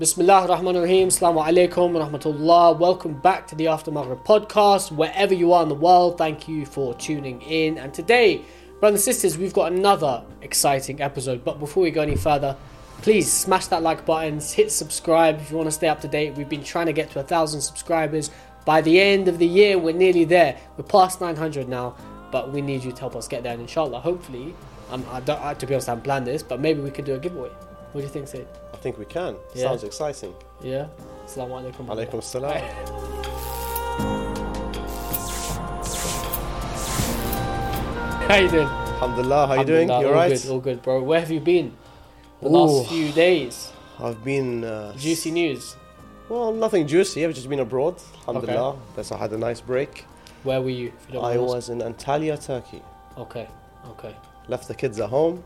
Bismillah ar-Rahman ar-Rahim. Assalamu alaikum rahmatullah. Welcome back to the After Maghrib podcast. Wherever you are in the world, thank you for tuning in. And today, brothers and sisters, we've got another exciting episode. But before we go any further, please smash that like button, hit subscribe if you want to stay up to date. We've been trying to get to a thousand subscribers. By the end of the year, we're nearly there. We're past 900 now, but we need you to help us get there. And inshallah, hopefully, um, I don't, I, to be honest, I haven't planned this, but maybe we could do a giveaway. What do you think, Sid? I think we can. Yeah. Sounds exciting. Yeah? Assalamu alaikum. Alaikum salam. How you doing? Alhamdulillah, how you doing? You all alright? Good, all good, bro. Where have you been? The Ooh. last few days. I've been. Uh, Juicy news. Well, nothing juicy. I've just been abroad. Alhamdulillah. Yes, I had a nice break. Where were you? You I was in Antalya, Turkey. Okay, okay. Left the kids at home.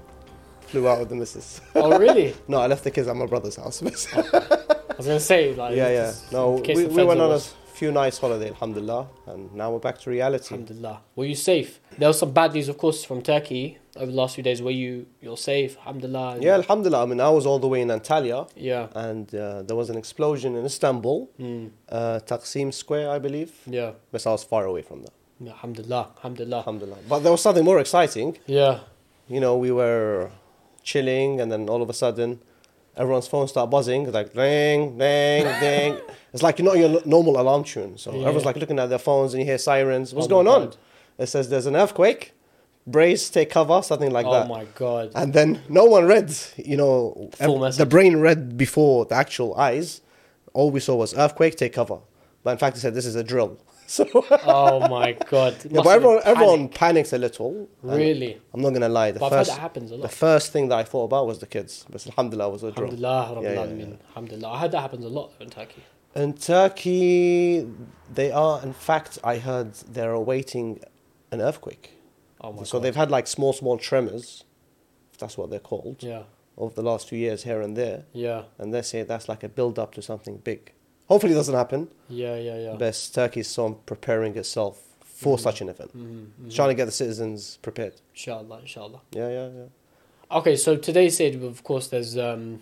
Flew out with the missus. Oh, really? no, I left the kids at my brother's house. I was gonna say, like, yeah, yeah. No, we, we went on a few nights holiday, alhamdulillah. And now we're back to reality. Alhamdulillah. Were you safe? There was some bad news, of course, from Turkey over the last few days. Were you you're safe? Alhamdulillah. Yeah, alhamdulillah. I mean, I was all the way in Antalya. Yeah. And uh, there was an explosion in Istanbul, Mm. uh, Taksim Square, I believe. Yeah. But I was far away from that. Yeah, Alhamdulillah. Alhamdulillah. Alhamdulillah. But there was something more exciting. Yeah. You know, we were chilling, and then all of a sudden, everyone's phone start buzzing, like ring, ding, ding. It's like you know your normal alarm tune. So Yeah. everyone's like looking at their phones, and you hear sirens. What's Oh going on? It says there's an earthquake. Brace, take cover, something like oh that. Oh my god. And then no one read, you know, ev- the brain read before the actual eyes. All we saw was earthquake, take cover. But in fact, it said this is a drill. So, oh my god. Yeah, but have been everyone, everyone panics a little. Really. I'm not gonna lie. The But first, happens a lot. the first thing that I thought about was the kids. But alhamdulillah, it was a drill. Alhamdulillah, Rabbil Yeah, yeah, yeah. Alhamdulillah. I heard that happens a lot in Turkey. In Turkey, they are. In fact, I heard they're awaiting an earthquake. Oh my so god. they've had like small, small tremors. If that's what they're called. Yeah. Over the last few years, here and there, Yeah. and they say that's like a build up to something big. Hopefully, it doesn't happen. Yeah, yeah, yeah. But Turkey is so preparing itself for such an event, Mm-hmm. It's trying to get the citizens prepared. Inshallah, inshallah. Yeah, yeah, yeah. Okay, so today's stage, of course, there's, um,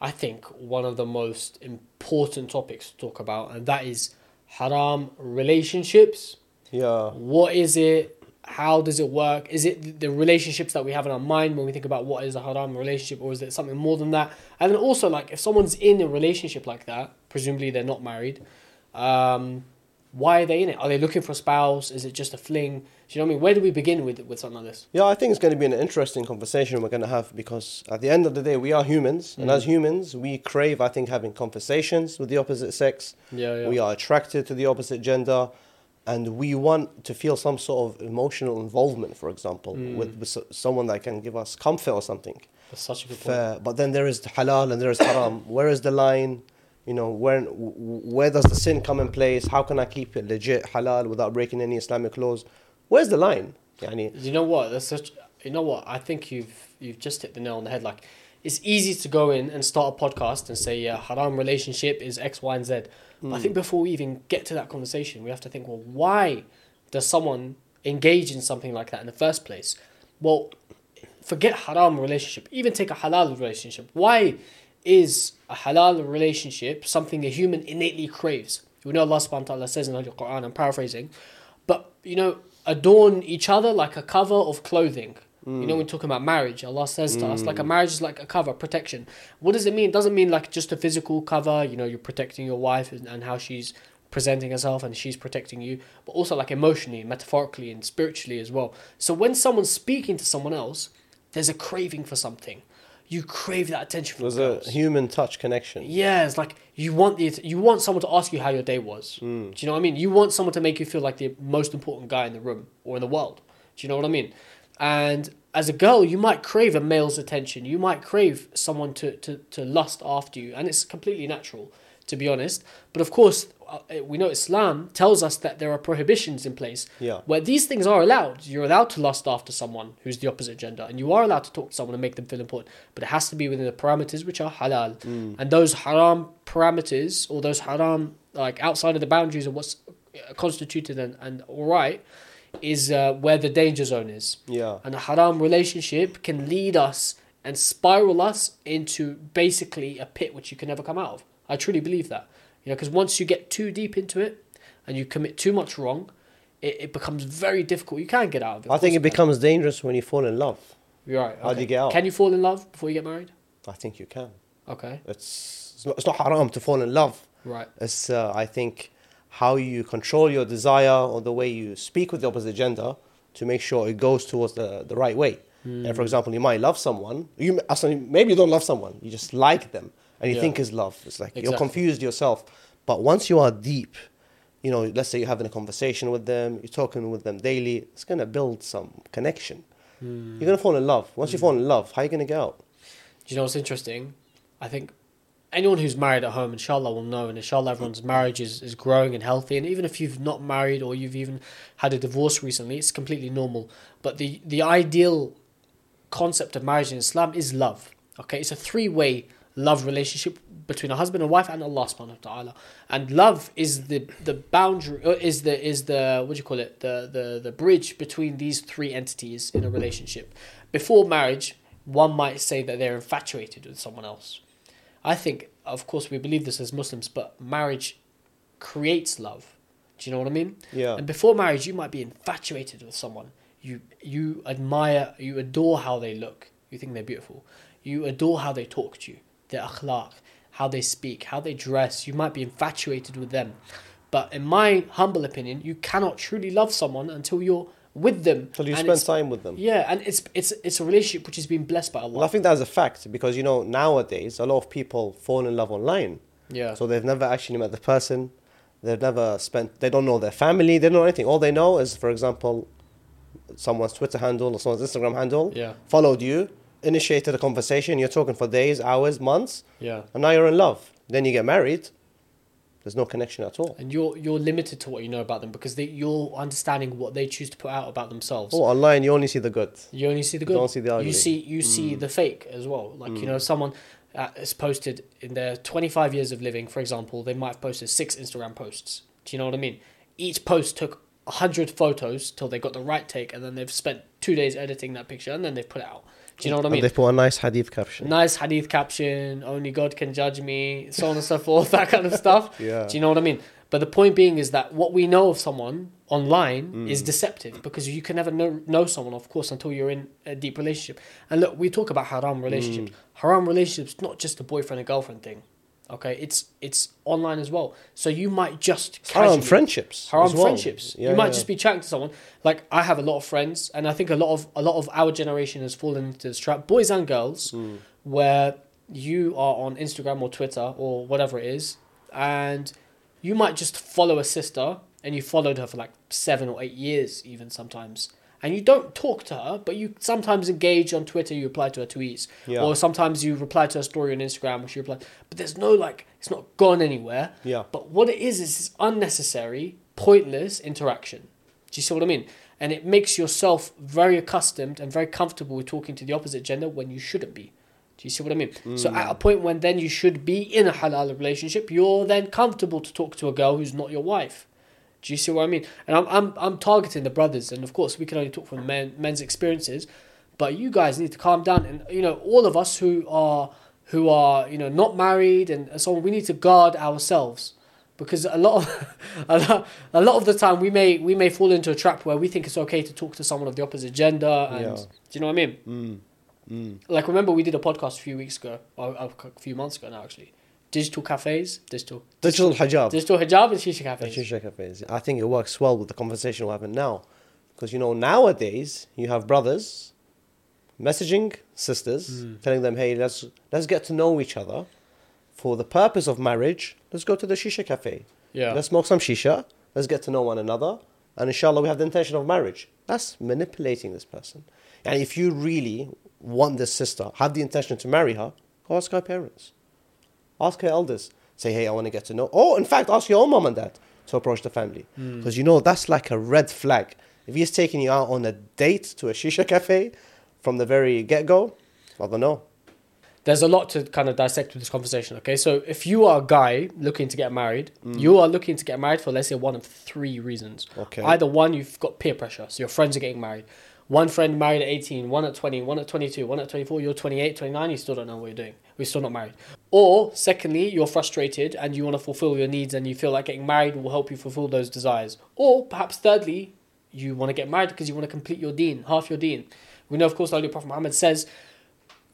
I think, one of the most important topics to talk about, and that is haram relationships. Yeah. What is it? How does it work? Is it the relationships that we have in our mind when we think about what is a haram relationship, or is it something more than that? And then also, like, if someone's in a relationship like that, presumably they're not married, um, why are they in it? Are they looking for a spouse? Is it just a fling? Do you know what I mean? Where do we begin with with something like this? Yeah, I think it's going to be an interesting conversation we're going to have because at the end of the day, we are humans, and as Mm. humans, we crave, I think, having conversations with the opposite sex. Yeah, yeah. We are attracted to the opposite gender, and we want to feel some sort of emotional involvement, for example, Mm. with, with someone that can give us comfort or something. That's such a good point. But then there is halal and there is haram. Where is the line? You know, where where does the sin come in place? How can I keep it legit halal without breaking any Islamic laws? Where's the line? Yani, You know what? That's such. You know what? I think you've you've just hit the nail on the head. Like, it's easy to go in and start a podcast and say, yeah, haram relationship is X, Y, and Z. But I hmm. think before we even get to that conversation, we have to think, well, why does someone engage in something like that in the first place? Well, forget haram relationship. Even take a halal relationship. Why is a halal relationship something a human innately craves? We know Allah subhanahu wa ta'ala says in the Quran, I'm paraphrasing, but you know, adorn each other like a cover of clothing. You know, when we're talking about marriage, Allah says to us, like a marriage is like a cover, protection. What does it mean? It doesn't mean like just a physical cover, you know, you're protecting your wife and, and how she's presenting herself and she's protecting you, but also like emotionally, metaphorically, and spiritually as well. So when someone's speaking to someone else, there's a craving for something. You crave that attention there's girls. a human touch connection. Yeah, it's like you want the you want someone to ask you how your day was. Mm. Do you know what I mean? You want someone to make you feel like the most important guy in the room or in the world. Do you know what I mean? And as a girl, you might crave a male's attention. You might crave someone to, to, to lust after you, and it's completely natural, to be honest. But of course, uh, we know Islam tells us that there are prohibitions in place Yeah. where these things are allowed. You're allowed to lust after someone who's the opposite gender, and you are allowed to talk to someone and make them feel important, but it has to be within the parameters which are halal. And those haram parameters, or those haram, like outside of the boundaries of what's uh, constituted and, and all right, is uh, where the danger zone is. Yeah. And a haram relationship can lead us and spiral us into basically a pit which you can never come out of. I truly believe that. You know, because once you get too deep into it and you commit too much wrong, it, it becomes very difficult. You can't get out of it. I think it becomes dangerous when you fall in love. You're right. How do you get out? Can you fall in love before you get married? I think you can. Okay. It's it's not, it's not haram to fall in love. Right. It's uh, I think how you control your desire or the way you speak with the opposite gender to make sure it goes towards the, the right way. And Hmm. for example, you might love someone. You maybe you don't love someone. You just like them, and you Yeah. think is love. It's like you're confused yourself. But once you are deep, you know, let's say you're having a conversation with them, you're talking with them daily. It's gonna build some connection. Hmm. You're gonna fall in love. Once you fall in love, how are you gonna get out? Do you know what's interesting? I think anyone who's married at home, inshallah, will know, and inshallah, everyone's marriage is, is growing and healthy. And even if you've not married or you've even had a divorce recently, it's completely normal. But the, the ideal concept of marriage in Islam is love. Okay, it's a three way love relationship between a husband and wife and Allah subhanahu wa ta'ala. And love is the the boundary uh, is the is the what do you call it? The the the bridge between these three entities in a relationship. Before marriage, one might say that they're infatuated with someone else. I think, of course, we believe this as Muslims, but marriage creates love. Do you know what I mean? Yeah. And before marriage, you might be infatuated with someone. You you admire, you adore how they look. You think they're beautiful. You adore how they talk to you, their akhlaq, how they speak, how they dress. You might be infatuated with them. But in my humble opinion, you cannot truly love someone until you're with them. So you spend time with them. Yeah, and it's it's it's a relationship which has been blessed by Allah. Well, I think that's a fact because you know nowadays a lot of people fall in love online. yeah. So they've never actually met the person. They've never spent. They don't know their family. They don't know anything. All they know is, for example, someone's Twitter handle or someone's Instagram handle. Yeah. Followed you, initiated a conversation. You're talking for days, hours, months, yeah. and now you're in love. Then you get married. There's no connection at all. and you're you're limited to what you know about them because they, you're understanding what they choose to put out about themselves. Oh, online you only see the good. You only see the good. You don't see the ugly. You see you see the fake as well. Like you know, someone uh, is posted in their 25 years of living, for example, they might have posted six Instagram posts. Do you know what I mean? Each post took hundred photos till they got the right take, and then they've spent two days editing that picture, and then they've put it out. Do you know what I And mean? they put a nice hadith caption. nice hadith caption, only God can judge me, so on and so forth, that kind of stuff. Yeah. Do you know what I mean? But the point being is that what we know of someone online Mm. is deceptive because you can never know, know someone, of course, until you're in a deep relationship. And look, we talk about haram relationships. Mm. Haram relationships not just a boyfriend and girlfriend thing. Okay, it's it's online as well. So you might just Haram casually- friendships. haram well. friendships. Yeah, you might yeah. just be chatting to someone. Like I have a lot of friends, and I think a lot of a lot of our generation has fallen into this trap, boys and girls, Hmm. where you are on Instagram or Twitter or whatever it is, and you might just follow a sister, and you followed her for like seven or eight years, even sometimes. And you don't talk to her, but you sometimes engage on Twitter. You reply to her tweets, Yeah. or sometimes you reply to her story on Instagram, or she replies. But there's no like, it's not gone anywhere. Yeah. But what it is is unnecessary, pointless interaction. Do you see what I mean? And it makes yourself very accustomed and very comfortable with talking to the opposite gender when you shouldn't be. Do you see what I mean? So at a mm. point when then you should be in a halal relationship, you're then comfortable to talk to a girl who's not your wife. Do you see what I mean? And I'm I'm I'm targeting the brothers, and of course we can only talk from men men's experiences, but you guys need to calm down. And you know, all of us who are who are you know not married and so on, we need to guard ourselves because a lot of a lot, a lot of the time we may we may fall into a trap where we think it's okay to talk to someone of the opposite gender. And Yeah. do you know what I mean? Mm. Mm. Like remember we did a podcast a few weeks ago, or a few months ago now actually. Digital cafes, digital Digital hijab. digital hijab and shisha cafes. Shisha cafes. I think it works well with the conversation we're having now. Because, you know, nowadays you have brothers messaging sisters, Hmm. telling them, hey, let's, let's get to know each other. For the purpose of marriage, let's go to the shisha cafe. Yeah. Let's smoke some shisha. Let's get to know one another. And inshallah, we have the intention of marriage. That's manipulating this person. And if you really want this sister, have the intention to marry her, go ask her parents. Ask her elders. Say, hey, I want to get to know. Oh, in fact, ask your own mom and dad to approach the family. Because you know, that's like a red flag. If he's taking you out on a date to a shisha cafe from the very get go, I don't know. there's a lot to kind of dissect with this conversation. Okay, so if you are a guy looking to get married, Mm. you are looking to get married for let's say one of three reasons. Okay. Either one, you've got peer pressure, so your friends are getting married, one friend married at 18, one at 20, one at 22, one at 24, you're 28, 29, you still don't know what you're doing. We're still not married. Or, secondly, you're frustrated and you want to fulfill your needs and you feel like getting married will help you fulfill those desires. Or, perhaps thirdly, you want to get married because you want to complete your deen, half your deen. We know, of course, Holy Prophet Muhammad says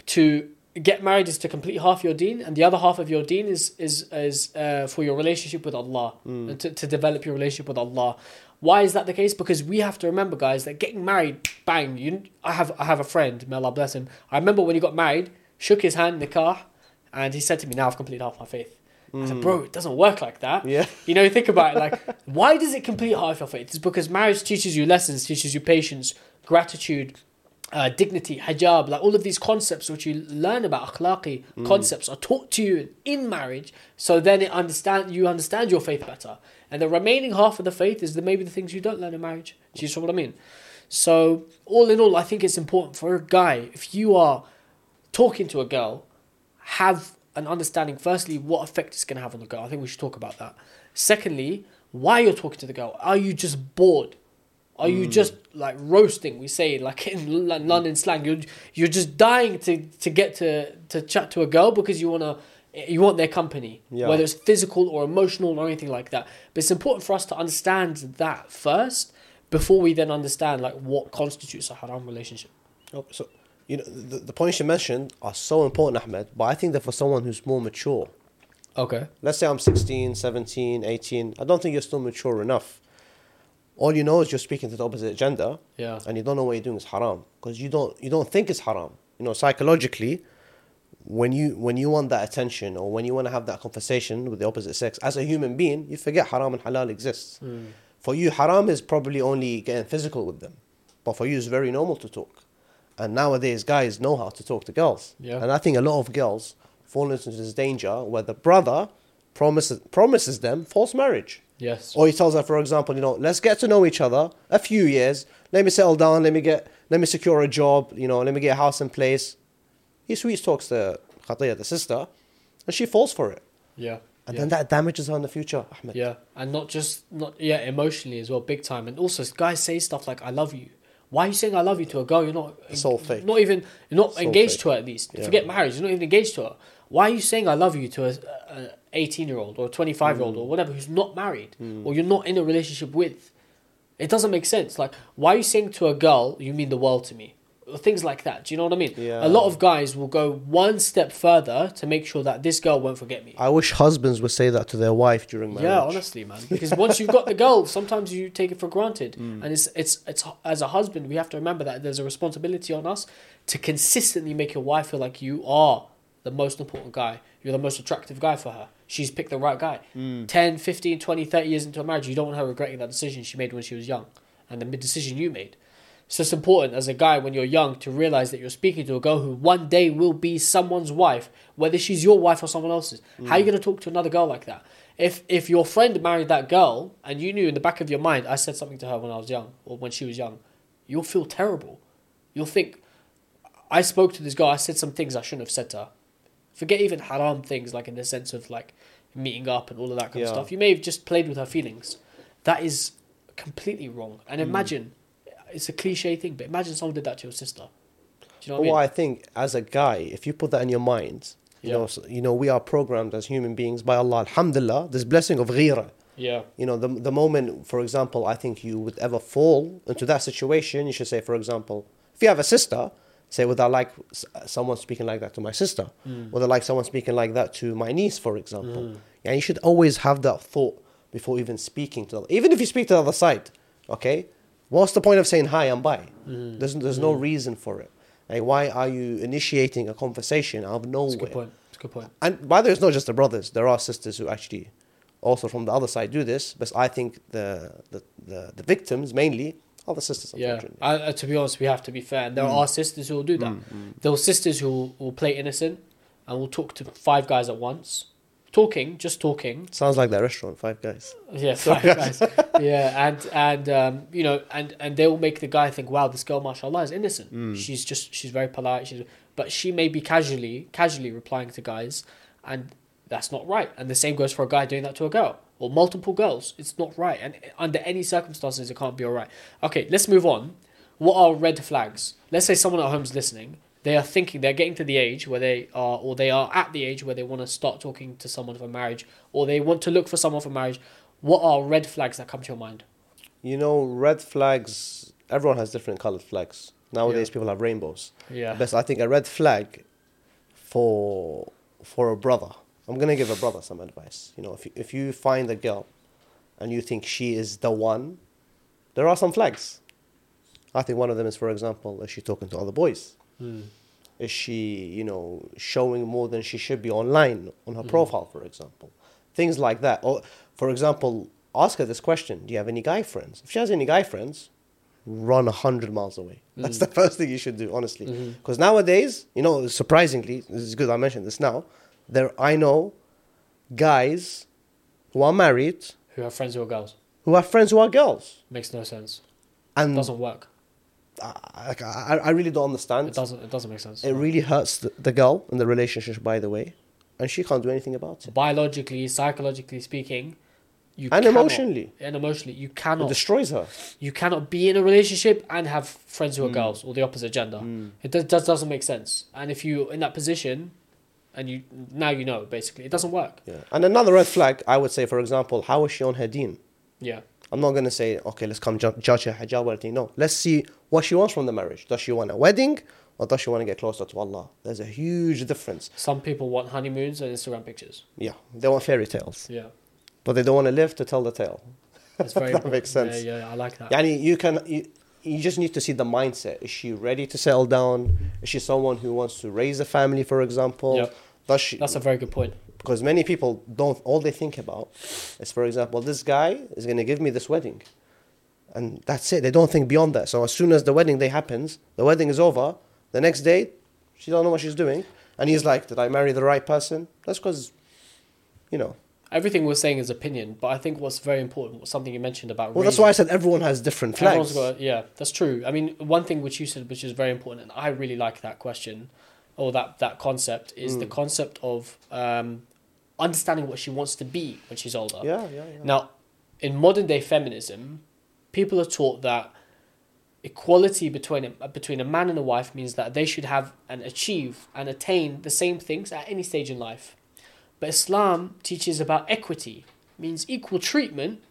to get married is to complete half your deen, and the other half of your deen is is is uh, for your relationship with Allah and to, to develop your relationship with Allah. Why is that the case? Because we have to remember, guys, that getting married, bang. You, I have I have a friend, may Allah bless him. I remember when he got married, shook his hand, in the car, and he said to me, "Now I've completed half my faith." I said, "Bro, it doesn't work like that." Yeah. You know, think about it. Like, why does it complete half your faith? It's because marriage teaches you lessons, teaches you patience, gratitude, uh, dignity, hijab, like all of these concepts which you learn about akhlaqi concepts are taught to you in marriage. So then it understand you understand your faith better, and the remaining half of the faith is the maybe the things you don't learn in marriage. Do you see what I mean? So all in all, I think it's important for a guy if you are talking to a girl, have an understanding. Firstly, what effect it's going to have on the girl. I think we should talk about that. Secondly, why you're talking to the girl. Are you just bored? Are you mm. just like roasting? We say like in London slang. You're you're just dying to to get to to chat to a girl because you wanna Eh, you want their company, Yeah. whether it's physical or emotional or anything like that. But it's important for us to understand that first before we then understand like what constitutes a haram relationship. Oh, So, you know, the, the points you mentioned are so important, Ahmed, but I think that for someone who's more mature, Okay. let's say I'm 16, 17, 18, I don't think you're still mature enough. All you know is you're speaking to the opposite gender, Yeah. and you don't know what you're doing is haram because you don't you don't think it's haram. You know, psychologically, when you when you want that attention or when you want to have that conversation with the opposite sex as a human being, you forget haram and halal exists. Hmm. For you, haram is probably only getting physical with them, but for you, it's very normal to talk. And nowadays, guys know how to talk to girls. Yeah. And I think a lot of girls fall into this danger where the brother promises promises them false marriage. Yes. Or he tells her, for example, you know, let's get to know each other a few years. Let me settle down. Let me get, let me secure a job. You know, let me get a house in place. He sweet talks to Khatiya, the sister, and she falls for it. Yeah. And yeah. then that damages her in the future, Ahmed. Yeah, and not just not yeah emotionally as well, big time. And also, guys say stuff like "I love you." Why are you saying "I love you" to a girl you're not? It's all fake. Not even you're not engaged fake. to her at least. Yeah. Forget marriage. You're not even engaged to her. Why are you saying "I love you" to a, a 18 year old or a 25 year old Mm. or whatever who's not married or you're not in a relationship with? It doesn't make sense. Like, why are you saying to a girl "You mean the world to me"? Things like that. Do you know what I mean? Yeah. A lot of guys will go one step further to make sure that this girl won't forget me. I wish husbands would say that to their wife during marriage. Yeah, honestly, man. Because once you've got the girl, sometimes you take it for granted, Mm. and it's it's it's as a husband, we have to remember that there's a responsibility on us to consistently make your wife feel like you are the most important guy. You're the most attractive guy for her. She's picked the right guy. Mm. 10, 15, 20, 30 years into a marriage, you don't want her regretting that decision she made when she was young and the decision you made. So it's important as a guy when you're young to realize that you're speaking to a girl who one day will be someone's wife, whether she's your wife or someone else's. How are you going to talk to another girl like that? If if your friend married that girl and you knew in the back of your mind, I said something to her when I was young or when she was young, you'll feel terrible. You'll think, I spoke to this girl, I said some things I shouldn't have said to her. Forget even haram things like in the sense of like meeting up and all of that kind of stuff. You may have just played with her feelings. That is completely wrong. And Hmm. imagine, it's a cliche thing, but imagine someone did that to your sister. Do you know what I mean? I think, as a guy, if you put that in your mind, you Yeah. know, so, you know, we are programmed as human beings by Allah. Alhamdulillah, this blessing of ghira. Yeah. You know, the the moment, for example, I think you would ever fall into that situation, you should say, for example, if you have a sister, say, would I like someone speaking like that to my sister? Hmm. Would I like someone speaking like that to my niece, for example? Hmm. And you should always have that thought before even speaking to them. Even if you speak to the other side, okay? What's the point of saying hi, I'm by? There's, there's no reason for it. Like, why are you initiating a conversation out of nowhere? That's a good point. That's a good point. And by the way, it's not just the brothers. There are sisters who actually also from the other side do this. But I think the the, the, the victims mainly are the sisters, Yeah. I, uh, to be honest, we have to be fair. And there Mm. are sisters who will do that. There are sisters who will, will play innocent and will talk to five guys at once. Talking, just talking. Sounds like that restaurant, Five Guys. Yeah, five guys. Yeah, and and um, you know, and and they will make the guy think, wow, this girl, mashallah, is innocent. Mm. She's just she's very polite. She's but she may be casually casually replying to guys, and that's not right. And the same goes for a guy doing that to a girl or multiple girls. It's not right, and under any circumstances, it can't be all right. Okay, let's move on. what are red flags? Let's say someone at home's listening. They are thinking they're getting to the age where they are, or they are at the age where they want to start talking to someone for marriage, or they want to look for someone for marriage. What are red flags that come to your mind? You know, red flags. Everyone has different colored flags. Nowadays, Yeah. people have rainbows. Yeah. Best, I think a red flag for for a brother. I'm gonna give a brother some advice. You know, if you, if you find a girl and you think she is the one, there are some flags. I think one of them is, for example, is she talking to other boys? Hmm. Is she, you know, showing more than she should be online on her Mhm. profile, for example? Things like that. Or, for example, ask her this question: Do you have any guy friends? If she has any guy friends, run a hundred miles away. That's Mm. the first thing you should do, honestly. Because nowadays, you know, surprisingly, this is good. I mentioned this now. There, I know guys who are married Who have friends who are girls? who have friends who are girls, Makes no sense. and doesn't work. I, I, I really don't understand. It doesn't. It doesn't make sense. It really hurts the, the girl in the relationship, by the way, and she can't do anything about it. Biologically, psychologically speaking, you And cannot- emotionally. and emotionally, you It cannot. destroys her. you cannot be in a relationship and have friends who are Mm. girls or the opposite gender. Mm. It does, does doesn't make sense. And if you're in that position, and you now you know basically, it doesn't work. Yeah. And another red flag, I would say, for example, how is she on her deen? Yeah. I'm not going to say, okay, let's come ju- judge her hijab or anything. No, let's see what she wants from the marriage. Does she want a wedding or does she want to get closer to Allah? There's a huge difference. Some people want honeymoons and Instagram pictures. Yeah, they want fairy tales, Yeah. but they don't want to live to tell the tale. It's very That makes sense. Yeah, yeah, I like that. Yani you can you, you just need to see the mindset. Is she ready to settle down? Is she someone who wants to raise a family, for example? Yeah. Does she? That's a very good point. because many people don't. All they think about is, for example, this guy is going to give me this wedding, and that's it. They don't think beyond that. So as soon as the wedding day happens, the wedding is over. The next day, she don't know what she's doing, and he's like, "Did I marry the right person?" That's because, you know. Everything we're saying is opinion, but I think what's very important was something you mentioned about. Well, that's why I said everyone has different flags. Everyone's got yeah, that's true. I mean, one thing which you said, which is very important, and I really like that question, or that that concept, is the Mm. concept of um, understanding what she wants to be when she's older. yeah, yeah, yeah. Now, in modern day feminism, people are taught that equality between a, between a man and a wife means that they should have and achieve and attain the same things at any stage in life. But Islam teaches about equity, means equal treatment,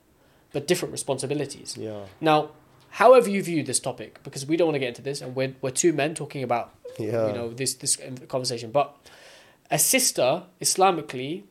but different responsibilities. yeah, Now, however you view this topic, because we don't want to get into this, and we're, we're two men talking about yeah. you know this this um, conversation, but a sister Islamically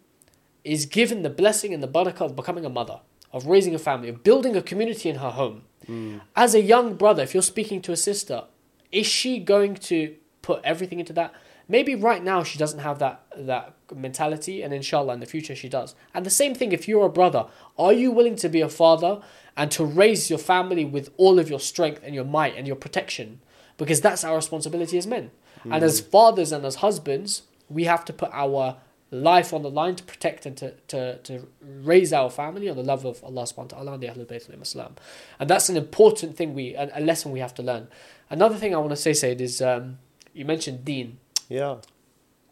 is given the blessing and the barakah of becoming a mother, of raising a family, of building a community in her home. Mm. As a young brother, if you're speaking to a sister, is she going to put everything into that? Maybe right now she doesn't have that that mentality, and inshallah in the future she does. And the same thing if you're a brother, are you willing to be a father and to raise your family with all of your strength and your might and your protection? Because that's our responsibility as men. And as fathers and as husbands, we have to put our life on the line to protect and to, to, to raise our family on the love of Allah subhanahu wa ta'ala and the Ahlul Bayt Islam. And that's an important thing we a, a lesson we have to learn. Another thing I want to say, Sayed, is um, you mentioned deen. yeah.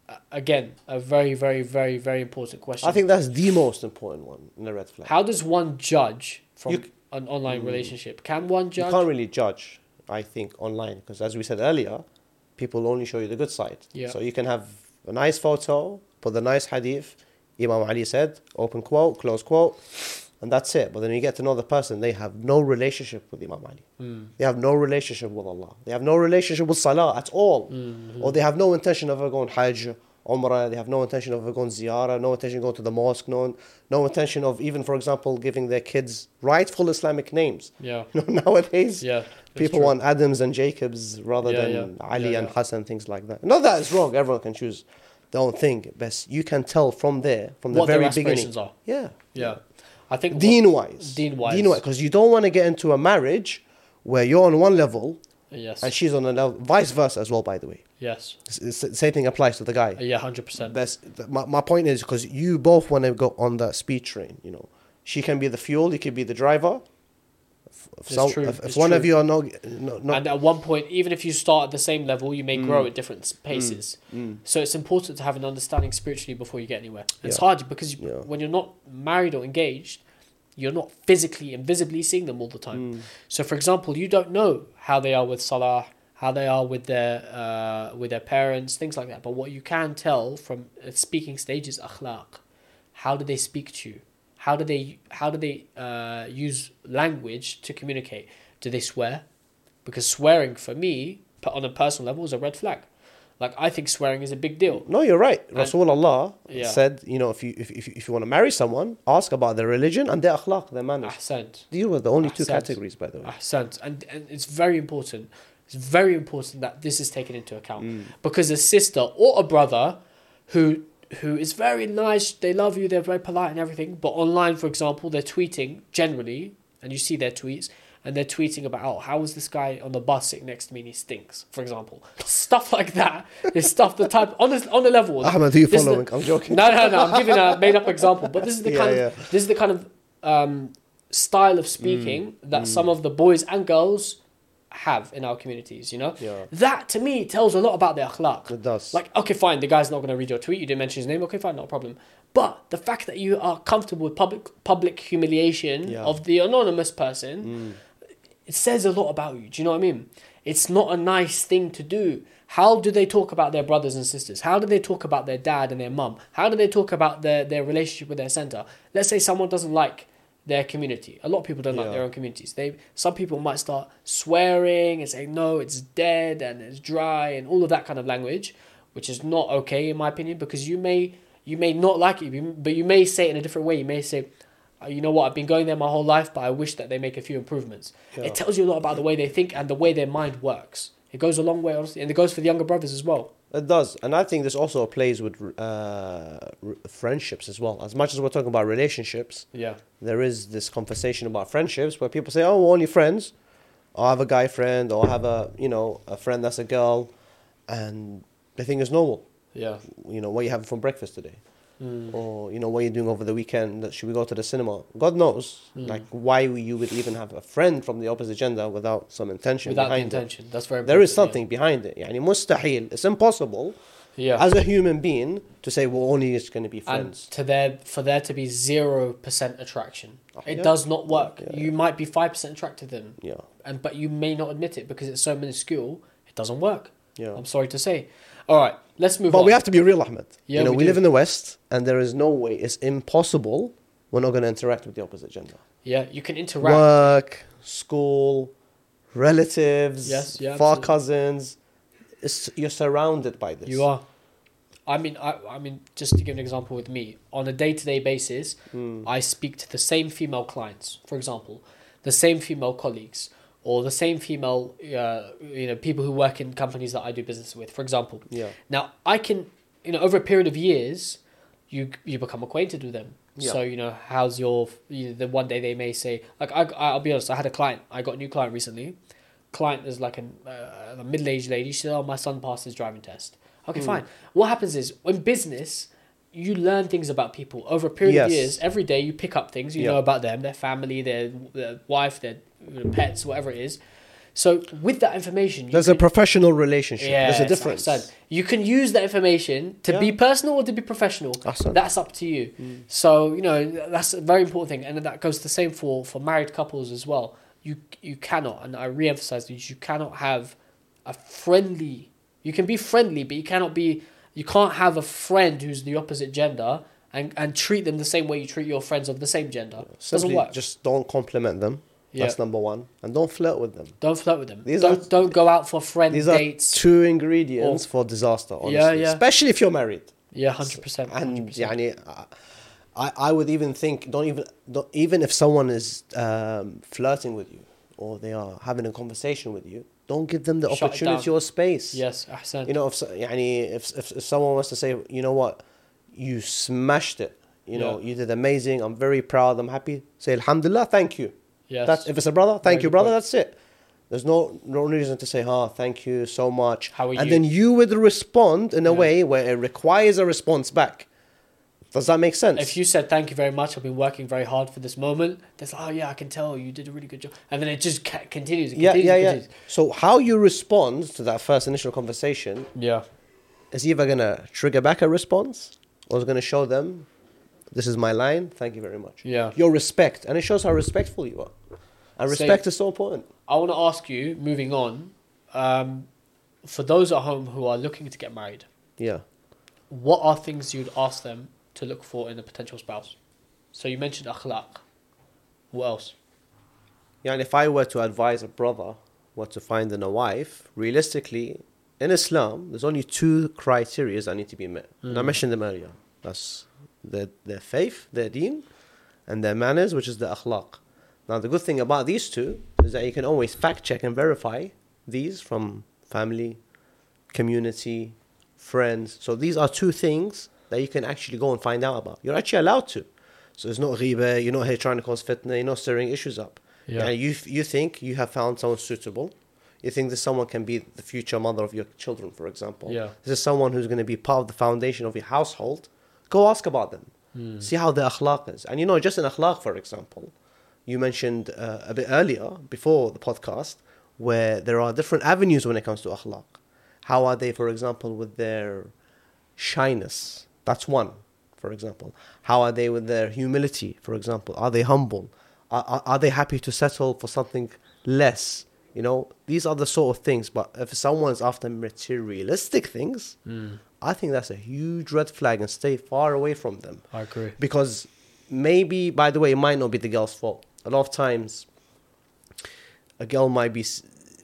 Uh, again, a very, very, very, very important question. I think that's the most important one in the red flag. How does one judge from You an online Mm. relationship? Can one judge? You can't really judge, I think, online because, as we said earlier, people only show you the good side. Yeah. So you can have a nice photo, put the nice hadith. Imam Ali said, open quote, close quote, and that's it. But then you get to know the person, they have no relationship with Imam Ali. Mm. They have no relationship with Allah. They have no relationship with Salah at all. Mhm. Or they have no intention of ever going Hajj, Umrah. They have no intention of ever going Ziyarah, no intention of going to the mosque, no, no intention of even, for example, giving their kids rightful Islamic names. Yeah. You know, nowadays, Yeah. people true. want Adams and Jacobs rather Yeah, than yeah. Ali Yeah, and. Hassan, things like that. Not that it's wrong. Everyone can choose their own thing. But you can tell from there, from the what their very beginning. aspirations are. Yeah. Yeah. I think Deen wise. Deen wise. Deen wise. Because you don't want to get into a marriage where you're on one level yes. and she's on another. Vice versa as well, by the way. yes. It's- it's- same thing applies to the guy. Yeah, 100%. That's, my, my point is because you both want to go on that speed train, you know. She can be the fuel, you can be the driver. Some, true, if, if it's one of you are not, not, not and at one point, even if you start at the same level, you may grow at different paces. Mm. So it's important to have an understanding spiritually before you get anywhere. It's Yeah. hard because you, Yeah. when you're not married or engaged, you're not physically and visibly seeing them all the time. So, for example, you don't know how they are with salah, how they are with their uh, with their parents, things like that. But what you can tell from speaking stages is akhlaq. How do they speak to you? How do they how do they uh, use language to communicate? Do they swear? Because swearing for me, on a personal level, is a red flag. Like I think swearing is a big deal. No, you're right. Rasulullah Yeah. said, you know, if you if, if, if you want to marry someone, ask about their religion and their akhlaq, their manners. Ahsant. These were the only two categories, by the way. Ahsant. And, and it's very important. It's very important that this is taken into account. Mm. Because a sister or a brother who who is very nice, they love you, they're very polite and everything, but online, for example, they're tweeting generally, and you see their tweets, and they're tweeting about, oh, how was this guy on the bus sitting next to me and he stinks, for example. Stuff like that is stuff the type, on the, on the level. Ahmed, who you this is the- following? I'm joking. No, no, no. I'm giving a made up example, but this is the Yeah, kind yeah. of this is the kind of um, style of speaking mm, that mm. some of the boys and girls have in our communities. You know, Yeah. that to me tells a lot about their akhlaq. It does. Like, okay, fine, the guy's not going to read your tweet. You didn't mention his name. Okay, fine, not a problem. But the fact that you are comfortable with public public humiliation Yeah. of the anonymous person, mm. it says a lot about you. Do you know what I mean? It's not a nice thing to do. How do they talk about their brothers and sisters? How do they talk about their dad and their mum? How do they talk about their, their relationship with their center? Let's say someone doesn't like their community. A lot of people don't like their own communities. They some people might start swearing and saying no, it's dead and it's dry and all of that kind of language, which is not okay in my opinion because you may you may not like it, but you may say it in a different way. You may say, "Uh, you know what, I've been going there my whole life, but I wish that they make a few improvements. Yeah. It tells you a lot about the way they think and the way their mind works. It goes a long way, honestly, and it goes for the younger brothers as well. It does, and I think this also plays with uh, r- friendships as well. As much as we're talking about relationships, Yeah, there is this conversation about friendships where people say, "Oh, we're only friends." Or I have a guy friend, or I have a you know a friend that's a girl, and they think it's normal. yeah, You know, what you having for breakfast today, Mm. or you know what you doing over the weekend. That should we go to the cinema? God knows, Mm. like why you would even have a friend from the opposite gender without some intention without the behind it. intention. That's very. There is important, something behind it. يعني مستحيل. It's impossible Yeah. yeah. as a human being to say we're only just going to be and friends. to there for there to be zero percent attraction, Oh, it yeah. does not work. Yeah. You might be five percent attracted to them, yeah, and but you may not admit it because it's so minuscule. It doesn't work. yeah. I'm sorry to say. All right, let's move on. But on. we have to be real, Ahmed. Yeah, you know, we we, live in the West, and there is no way. It's impossible. We're not going to interact with the opposite gender. yeah, you can interact. Work, school, relatives, Yes, yeah, far absolutely. cousins. It's, you're surrounded by this. You are. I mean, I, I mean, just to give an example with me, on a day to day basis, Mm. I speak to the same female clients, for example, the same female colleagues, or the same female, uh, you know, people who work in companies that I do business with, for example. Yeah. Now, I can, you know, over a period of years, you you become acquainted with them. Yeah. So you know, how's your? You know, the one day they may say, like, I, I'll be honest, I had a client. I got a new client recently. Client is like an, uh, a middle aged lady. She said, "Oh, my son passed his driving test." Okay, fine. What happens is in business, you learn things about people over a period of years. Every day, you pick up things. You Yeah. know about them, their family, their, their wife, their pets, whatever it is. So with that information, you There's can, a professional relationship. yeah, There's a difference. Ahsan. You can use that information to Yeah. be personal or to be professional. Ahsan. That's up to you. Mm. So you know that's a very important thing, and that goes the same for for married couples as well. You you cannot, and I re-emphasize this: you cannot have a friendly. You can be friendly, but you cannot be. You can't have a friend who's the opposite gender and, and treat them the same way you treat your friends of the same gender. Doesn't work. just don't compliment them. Yeah. That's number one. And don't flirt with them. Don't flirt with them. These don't, are, don't go out for friend these dates. Are two ingredients or, for disaster, honestly. Yeah, yeah. Especially if you're married. Yeah, 100%. 100%. And yani, uh, I, I would even think, don't even, don't, even if someone is um, flirting with you or they are having a conversation with you, don't give them the Shut it opportunity down. or space. Yes, Ahsan. You know, if, so- يعني, if, if if someone wants to say, you know what, you smashed it. You know, Yeah. you did amazing. I'm very proud. I'm happy. Say Alhamdulillah. Thank you. yes. That's if it's a brother. Thank Very you, good brother. point. That's it. There's no no reason to say, "Ah, thank you so much." How are and you? then you would respond in a Yeah. way where it requires a response back. Does that make sense? If you said thank you very much, I've been working very hard for this moment. There's oh yeah, I can tell you did a really good job, and then it just ca- continues. It yeah, continues, yeah, yeah. continues. So how you respond to that first initial conversation Yeah, is either gonna trigger back a response or is gonna show them This is my line. Thank you very much. Yeah. Your respect, and it shows how respectful you are. And respect is so important. I want to ask you, moving on, um, for those at home who are looking to get married, Yeah. what are things you'd ask them to look for in a potential spouse? So you mentioned akhlaq. What else? Yeah, and if I were to advise a brother what to find in a wife, realistically, in Islam, there's only two criteria that need to be met. And I Mm. mentioned them earlier. That's their, their faith, their deen, and their manners, which is the akhlaq. Now, the good thing about these two is that you can always fact check and verify these from family, community, friends. So these are two things that you can actually go and find out about. You're actually allowed to. So it's not ghiba, you're not here trying to cause fitna, you're not stirring issues up. Yeah. And you, you think you have found someone suitable. You think that someone can be the future mother of your children, for example. Yeah. This is someone who's going to be part of the foundation of your household. Go ask about them. Hmm. See how their akhlaq is. And you know, just in akhlaq, for example, you mentioned uh, a bit earlier, before the podcast, where there are different avenues when it comes to akhlaq. How are they, for example, with their shyness? That's one, for example. How are they with their humility, for example? Are they humble? Are, are, are they happy to settle for something less? You know, these are the sort of things. But if someone's after materialistic things, Mm, I think that's a huge red flag and stay far away from them. I agree. Because maybe, by the way, it might not be the girl's fault. A lot of times, a girl might be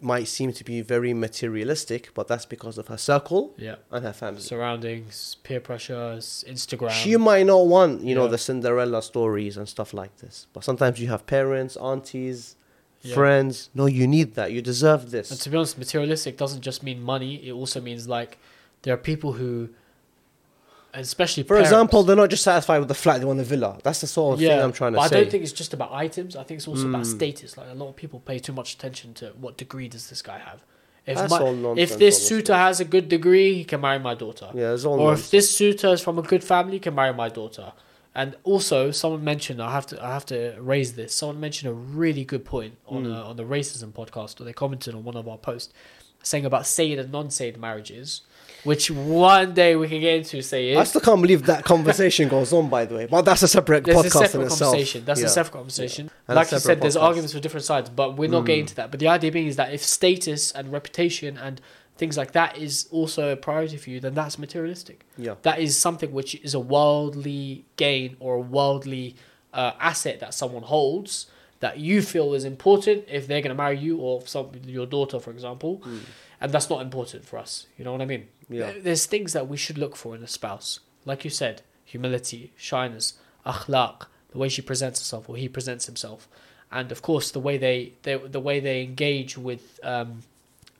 might seem to be very materialistic, but that's because of her circle Yeah. and her family. Surroundings, peer pressures, Instagram. she might not want, you know, the Cinderella stories and stuff like this. But sometimes you have parents, aunties, Yeah. friends. No, you need that. You deserve this. And to be honest, materialistic doesn't just mean money. It also means like there are people who, especially For parents- example, they're not just satisfied with the flat; they want the villa. That's the sort of thing I'm trying to but say. I don't think it's just about items. I think it's also about Mm. status. Like a lot of people pay too much attention to what degree does this guy have. If That's my, all nonsense, if this honestly. suitor has a good degree, he can marry my daughter. yeah, it's all or nonsense. if this suitor is from a good family, he can marry my daughter. And also, someone mentioned I have to I have to raise this. Someone mentioned a really good point on Mm. uh, on the racism podcast, or they commented on one of our posts, saying about Sayyid and non-Sayyid marriages, which one day we can get into. Sayyid. I still can't believe that conversation goes on, by the way. But that's a separate There's podcast a separate in itself. conversation. That's Yeah. a separate conversation. And Like separate said, there's arguments for different sides, but we're not Mm. getting to that. But the idea being is that if status and reputation and things like that is also a priority for you, then that's materialistic. Yeah. That is something which is a worldly gain or a worldly uh, asset that someone holds that you feel is important if they're going to marry you or some your daughter, for example, Mm. and that's not important for us. You know what I mean? Yeah. There's things that we should look for in a spouse, like you said, humility, shyness, akhlaq, the way she presents herself or he presents himself, and of course the way they, they the way they engage with. Um,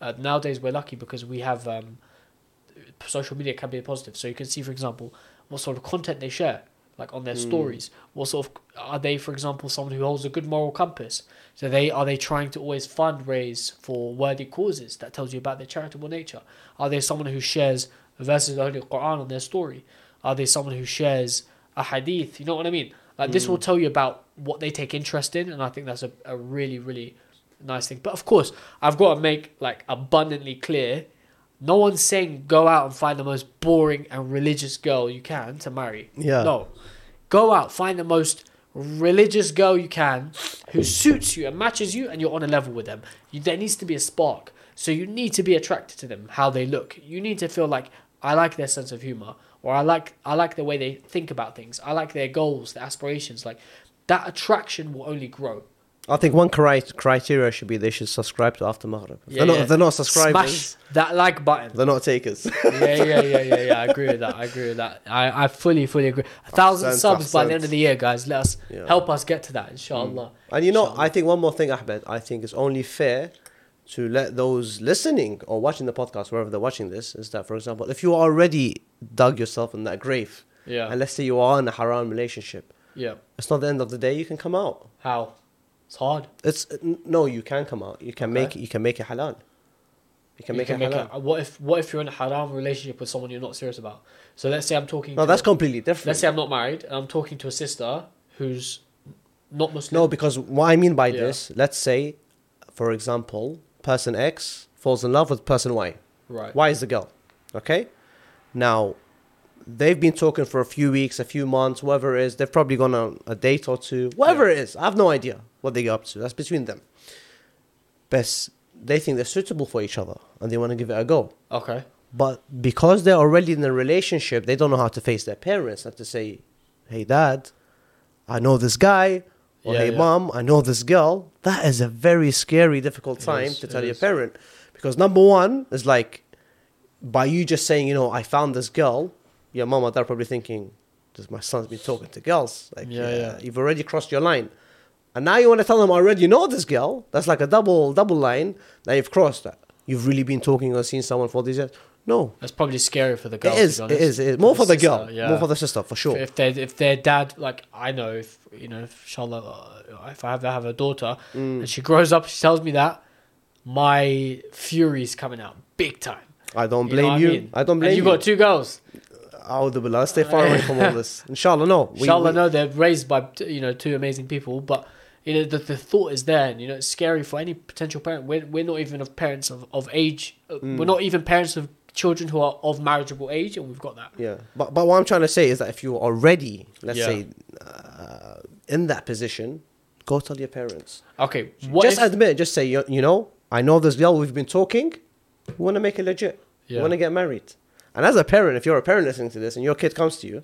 uh, nowadays we're lucky because we have um, social media can be a positive. So you can see, for example, what sort of content they share, like on their Mm. stories. What sort of are they, for example, someone who holds a good moral compass? So they are they trying to always fundraise for worthy causes? That tells you about their charitable nature. Are they someone who shares verses of the Holy Quran on their story? Are they someone who shares a hadith? You know what I mean? Like this will tell you about what they take interest in, and I think that's a, a really really nice thing. But of course, I've got to make like abundantly clear no one's saying go out and find the most boring and religious girl you can to marry. Yeah. No. Go out, find the most religious girl you can who suits you and matches you and you're on a level with them. You, there needs to be a spark. So you need to be attracted to them, how they look. You need to feel like I like their sense of humor or I like I like the way they think about things. I like their goals, their aspirations. Like that attraction will only grow. I think one cri- criteria should be they should subscribe to After Maghrib. Yeah, they're, not, yeah. if they're not subscribers, Smash that like button. they're not takers. yeah, yeah, yeah, yeah, yeah. I agree with that. I agree with that. I, I fully, fully agree. A thousand Ahsant, subs by the end of the year, guys. Let us Yeah. help us get to that, inshallah. Mm. And you know, Inshallah. I think one more thing, Ahmed. I think it's only fair to let those listening or watching the podcast, wherever they're watching this, is that, for example, if you already dug yourself in that grave, Yeah, and let's say you are in a haram relationship, yeah. it's not the end of the day. You can come out. How? It's hard. It's no, you can come out. You can Okay. make you can make it halal. You can You make can it make halal. what if what if you're in a haram relationship with someone you're not serious about? So let's say I'm talking. No, that's completely different. Let's say I'm not married and I'm talking to a sister who's not Muslim. No, because what I mean by Yeah. this, let's say, for example, person X falls in love with person Y. right. Y is the girl. Okay? Now, they've been talking for a few weeks, a few months, whatever it is. They've probably gone on a date or two, whatever it is. I have no idea what they get up to. That's between them. But they think they're suitable for each other and they want to give it a go. Okay. But because they're already in a relationship, they don't know how to face their parents and to say, "Hey, dad, I know this guy," or Yeah, "Hey, yeah. mom, I know this girl." That is a very scary, difficult time is, to tell your is. parent, because number one is like, by you just saying, you know, I found this girl, your mom or dad are probably thinking, "Does my son's been talking to girls?" Like, Yeah, yeah. you've already crossed your line. And now you want to tell them I already know this girl. That's like a double double line. Now you've crossed that. You've really been talking or seen someone for these years. No, That's probably scary for the girl. It is. It is. It is. More for the sister, girl. yeah. More for the sister, for sure. If their if their dad like I know if you know if inshallah uh, if I have have a daughter Mm. and she grows up she tells me that my fury's coming out big time. I don't You know blame you. I, mean? I don't blame and you. you got two girls. A'udhu billah. Stay far away from all this. Inshallah, no. We- Inshallah, we- no, they're raised by you know two amazing people, but you know the, the thought is there, and you know it's scary for any potential parent. We're, we're not even of parents of, of age. uh, Mm. We're not even parents of children who are of marriageable age, and we've got that. Yeah, but but what I'm trying to say is that if you're already, let's Yeah. say, uh, in that position, go tell your parents. Okay, what just if, admit, just say, you, you know, I know this girl. We've been talking. We want to make it legit. We want to get married. And as a parent, if you're a parent listening to this and your kid comes to you,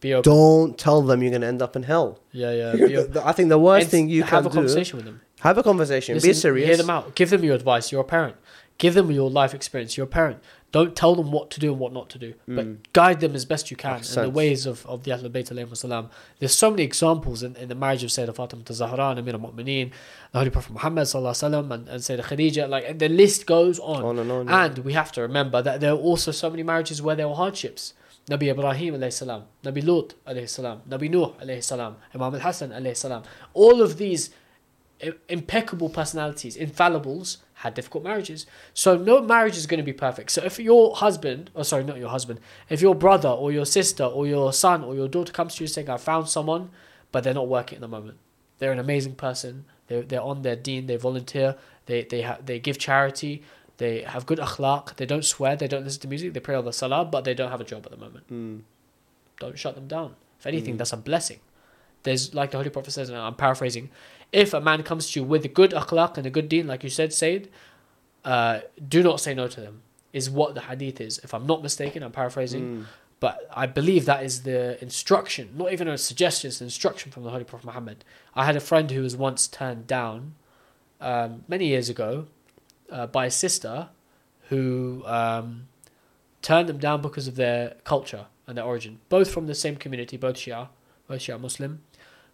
be open? don't tell them you're going to end up in hell. Yeah, yeah. I think the worst And thing you can do have can a do conversation with them. have a conversation. be serious. Hear them out. Give them your advice. You're a parent. Give them your life experience. You're a parent. Don't tell them what to do and what not to do, Mm. but guide them as best you can in the ways of, of the Ahlul Bayt salam. There's so many examples in, in the marriage of Sayyidah Fatima to Zahra and Amir al-Mu'mineen, the Holy Prophet Muhammad sallallahu alaihi wasallam, and, and Sayyidah Khadija. Like the list goes on. On and on. yeah. And we have to remember that there are also so many marriages where there were hardships. Nabi Ibrahim salam, Nabi Lut salam, Nabi Nuh salam, Imam al Hassan alayhi salam. All of these impeccable personalities, infallibles, had difficult marriages. So no marriage is going to be perfect. So if your husband, or sorry, not your husband, if your brother or your sister or your son or your daughter comes to you saying, I found someone, but they're not working at the moment. They're an amazing person. They're, they're on their deen. They volunteer. They they ha- they give charity. They have good akhlaq. They don't swear. They don't listen to music. They pray all the salah, but they don't have a job at the moment. Mm. Don't shut them down. If anything, Mm. that's a blessing. There's like the Holy Prophet says, and I'm paraphrasing. If a man comes to you with a good akhlaq and a good deen, like you said, Sayed, uh, do not say no to them. Is what the hadith is. If I'm not mistaken, I'm paraphrasing. Mm. But I believe that is the instruction, not even a suggestion, it's an instruction from the Holy Prophet Muhammad. I had a friend who was once turned down um, many years ago uh, by a sister who um, turned them down because of their culture and their origin. Both from the same community, both Shia, both Shia Muslim,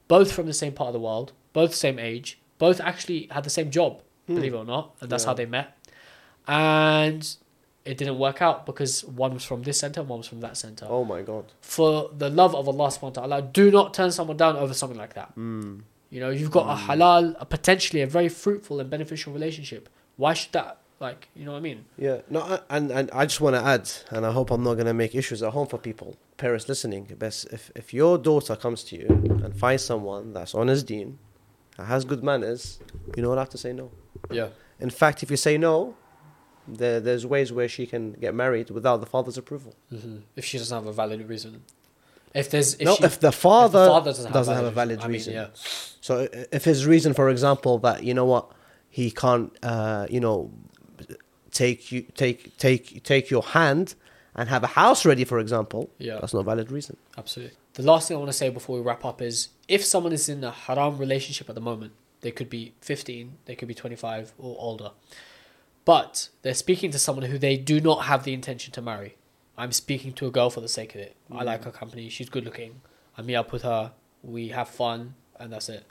both from the same part of the world, both same age, both actually had the same job, believe it or not, and that's Yeah. how they met. And it didn't work out because one was from this center, one was from that center Oh my God. for the love of Allah subhanahu wa ta'ala, do not turn someone down over something like that. Mm. You know, you've got a halal, a potentially a very fruitful and beneficial relationship. Why should that, like, you know what I mean? Yeah, no, I- and and I just want to add, and I hope I'm not going to make issues at home for people, parents listening. Best if if your daughter comes to you and finds someone that's on his deen, that has good manners, you don't have to say no. Yeah. In fact, if you say no, there there's ways where she can get married without the father's approval. hmm If she doesn't have a valid reason. If there's, if no, she, if the father, if the father doesn't, doesn't have, have a valid I mean, reason. yeah. So if his reason, for example, that you know what, he can't, uh, you know, take you take take take your hand and have a house ready, for example, Yeah. that's not a valid reason. Absolutely. The last thing I want to say before we wrap up is if someone is in a haram relationship at the moment, they could be 15, they could be 25 or older, but they're speaking to someone who they do not have the intention to marry. I'm speaking to a girl for the sake of it. I like her company. She's good looking. I meet up with her. We have fun, and that's it.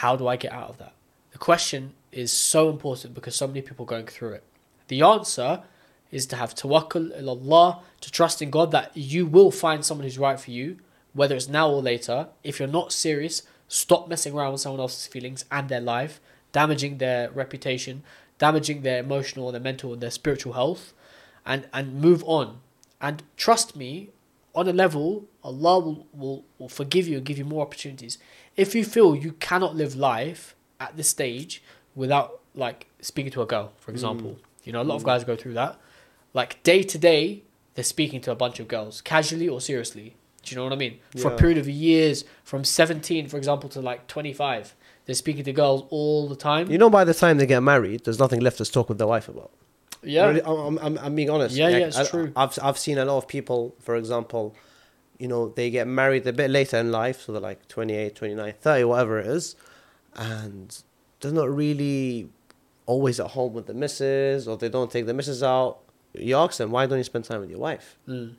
How do I get out of that? The question is so important because so many people are going through it. The answer is to have tawakkul ila Allah, to trust in God that you will find someone who's right for you, whether it's now or later. If you're not serious, stop messing around with someone else's feelings and their life, damaging their reputation, damaging their emotional, their mental, and their spiritual health, and, and move on. And trust me, on a level, Allah will, will, will forgive you and give you more opportunities. If you feel you cannot live life at this stage without like speaking to a girl, for mm. example, you know, a lot of mm. guys go through that. Like day to day, they're speaking to a bunch of girls, casually or seriously. Do you know what I mean? For a period of years, from 17, for example, to like 25, they're speaking to girls all the time. You know, by the time they get married, there's nothing left to talk with their wife about. yeah. Really, I'm, I'm, I'm being honest. Yeah, Like, yeah, it's I, true. I've, I've seen a lot of people, for example, you know, they get married a bit later in life, so they're like 28, 29, 30, whatever it is, and they're not really always at home with the missus, or they don't take the missus out. You ask them, why don't you spend time with your wife? Mm.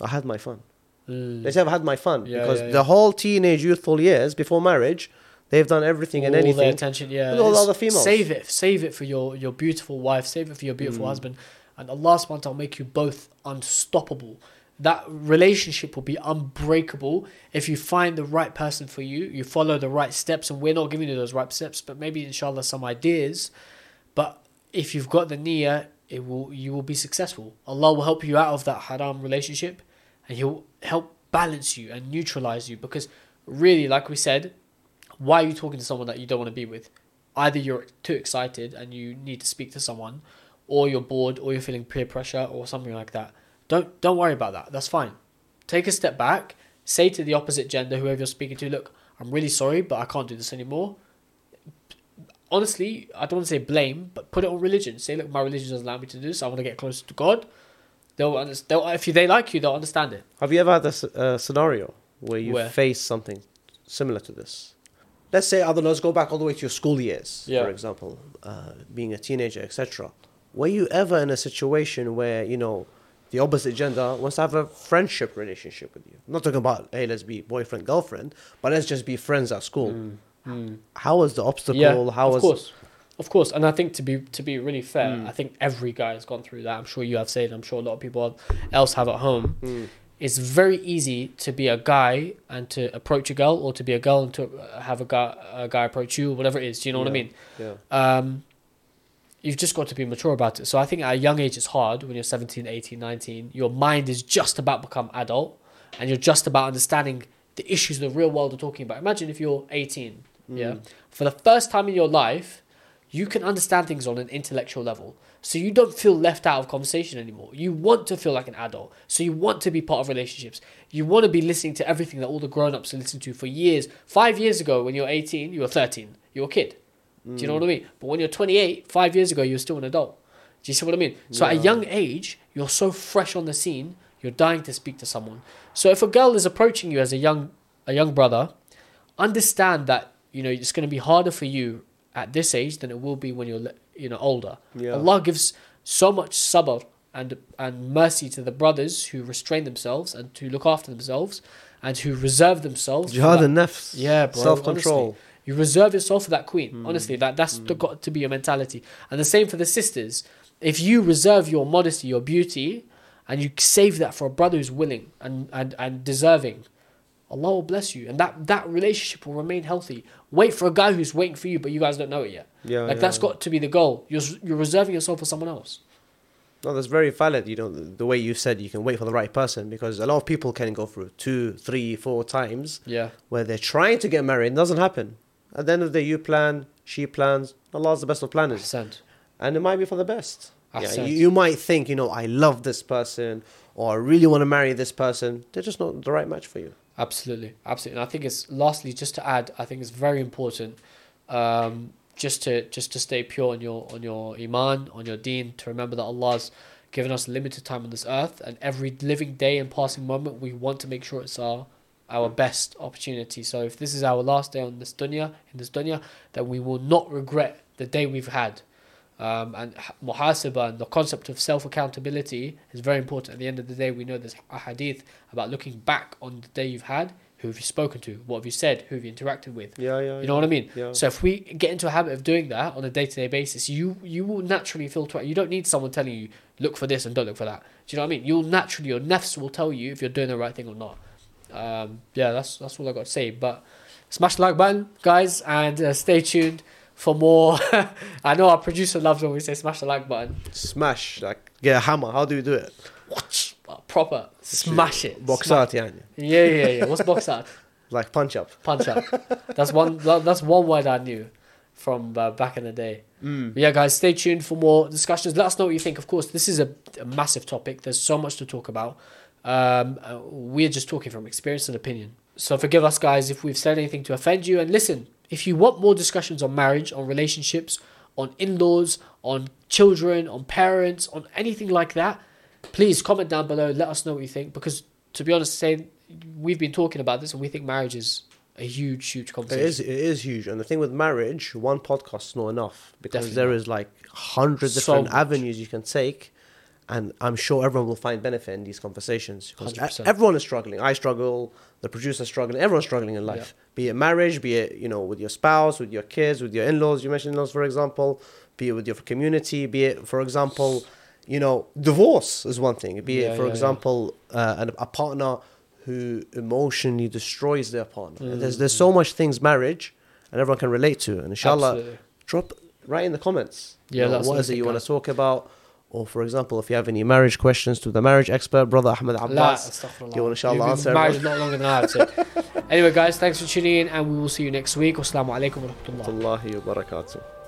I had my fun. Mm. They say I've had my fun Yeah, because yeah, yeah. the whole teenage, youthful years before marriage, they've done everything and all their anything. attention, yeah. with all the other females. Save it, save it for your your beautiful wife, save it for your beautiful Mm. husband, and Allah subhanahu wa ta'ala will make you both unstoppable. That relationship will be unbreakable if you find the right person for you, you follow the right steps, and we're not giving you those right steps, but maybe inshallah some ideas. But if you've got the niyyah, it will you will be successful. Allah will help you out of that haram relationship, and He'll help balance you and neutralize you. Because really, like we said, why are you talking to someone that you don't want to be with? Either you're too excited and you need to speak to someone, or you're bored, or you're feeling peer pressure, or something like that. Don't don't worry about that. That's fine. Take a step back. Say to the opposite gender, whoever you're speaking to, look, I'm really sorry, but I can't do this anymore. Honestly, I don't want to say blame, but put it on religion. Say, look, my religion doesn't allow me to do this. I want to get closer to God. They'll understand. They'll, if they like you, they'll understand it. Have you ever had a uh, scenario where you Where? face something similar to this? Let's say, I don't know, let's go back all the way to your school years, Yeah. for example, uh, being a teenager, etc. Were you ever in a situation where, you know, the opposite gender wants to have a friendship relationship with you? I'm not talking about, hey, let's be boyfriend, girlfriend, but let's just be friends at school. How was the obstacle? Yeah, How of was course, of course. And I think to be to be really fair, Mm. I think every guy has gone through that. I'm sure you have Sayed. I'm sure a lot of people else have at home. Mm. It's very easy to be a guy and to approach a girl, or to be a girl and to have a guy a guy approach you, whatever it is. Do you know what I mean? Yeah. um, you've just got to be mature about it. So I think at a young age, it's hard when you're 17, 18, 19. Your mind is just about become adult and you're just about understanding the issues the real world are talking about. Imagine if you're 18, yeah, Mm. for the first time in your life, you can understand things on an intellectual level. So you don't feel left out of conversation anymore. You want to feel like an adult. So you want to be part of relationships. You want to be listening to everything that all the grown-ups are listening to for years. Five years ago, when you're 18, you were 13. You were a kid. Mm. Do you know what I mean? But when you're 28, five years ago, you're still an adult. Do you see what I mean? So at a young age, you're so fresh on the scene, you're dying to speak to someone. So if a girl is approaching you as a young a young brother, understand that you know it's going to be harder for you at this age than it will be when you're you know older. Yeah. Allah gives so much sabr and and mercy to the brothers who restrain themselves and to look after themselves and who reserve themselves. Jihad and nafs. Yeah, bro, Self control. You reserve yourself for that queen. Mm. Honestly, that that's the- got to be your mentality. And the same for the sisters. If you reserve your modesty, your beauty, and you save that for a brother who's willing and, and, and deserving, Allah will bless you. And that, that relationship will remain healthy. Wait for a guy who's waiting for you, but you guys don't know it yet. Yeah, like yeah, that's yeah. got to be the goal. You're you're reserving yourself for someone else. No, that's very valid. You know, the, the way you said you can wait for the right person because a lot of people can go through two, three, four times Yeah. where they're trying to get married. It doesn't happen. At the end of the day, you plan, she plans. Allah's the best of planners. And it might be for the best. Yeah, you, you might think, you know, I love this person or I really want to marry this person. They're just not the right match for you. Absolutely, absolutely. And I think it's lastly just to add, I think it's very important, um, just to just to stay pure on your on your iman, on your deen, to remember that Allah's given us limited time on this earth, and every living day and passing moment, we want to make sure it's our our best opportunity. So if this is our last day on this dunya, in this dunya, then we will not regret the day we've had. Um, and muhasabah and the concept of self accountability is very important. At the end of the day, we know there's a hadith about looking back on the day you've had. Who have you spoken to? What have you said? Who have you interacted with? Yeah, yeah. You know what I mean? Yeah. So if we get into a habit of doing that on a day to day basis, you you will naturally filter out. You don't need someone telling you look for this and don't look for that. Do you know what I mean? You'll naturally your nafs will tell you if you're doing the right thing or not. Um, yeah, that's that's all I got to say. But smash the like button, guys, and uh, stay tuned for more. I know our producer loves when we say smash the like button. Smash, like, get a hammer. How do you do it? Watch uh, proper smash it. Box Smash- out, yeah. Yeah, yeah, yeah. What's box out? Like punch up. Punch up. That's one. That's one word I knew. from uh, back in the day. Mm. Yeah, guys, stay tuned for more discussions. Let us know what you think. Of course, this is a, a massive topic. There's so much to talk about. Um, uh, we're just talking from experience and opinion. So forgive us, guys, if we've said anything to offend you. And listen, if you want more discussions on marriage, on relationships, on in-laws, on children, on parents, on anything like that, please comment down below. Let us know what you think. Because to be honest, saying we've been talking about this and we think marriage is a huge, huge It conversation. is, it is huge. And the thing with marriage, one podcast is not enough because Definitely there not. is like hundred So different much. avenues you can take. And I'm sure everyone will find benefit in these conversations because 100%. e- everyone is struggling. I struggle, the producer's struggling, everyone's struggling in life. Be it marriage, be it, you know, with your spouse, with your kids, with your in-laws, you mentioned in-laws, for example, be it with your community, be it, for example, you know, divorce is one thing. Be Yeah, it, for yeah, yeah. example, uh, an, a partner who emotionally destroys their partner. Mm. There's there's so much things marriage, and everyone can relate to. And inshallah, Absolutely. drop right in the comments. Yeah, You know, what is it you want to talk about? Or for example, if you have any marriage questions to the marriage expert, brother Ahmed Abbas, he will inshallah answer everyone. a lot longer than I have. So. anyway, guys, thanks for tuning in, and we will see you next week. Wassalamu alaikum wa rahmatullah. Wallahi wa barakatuh.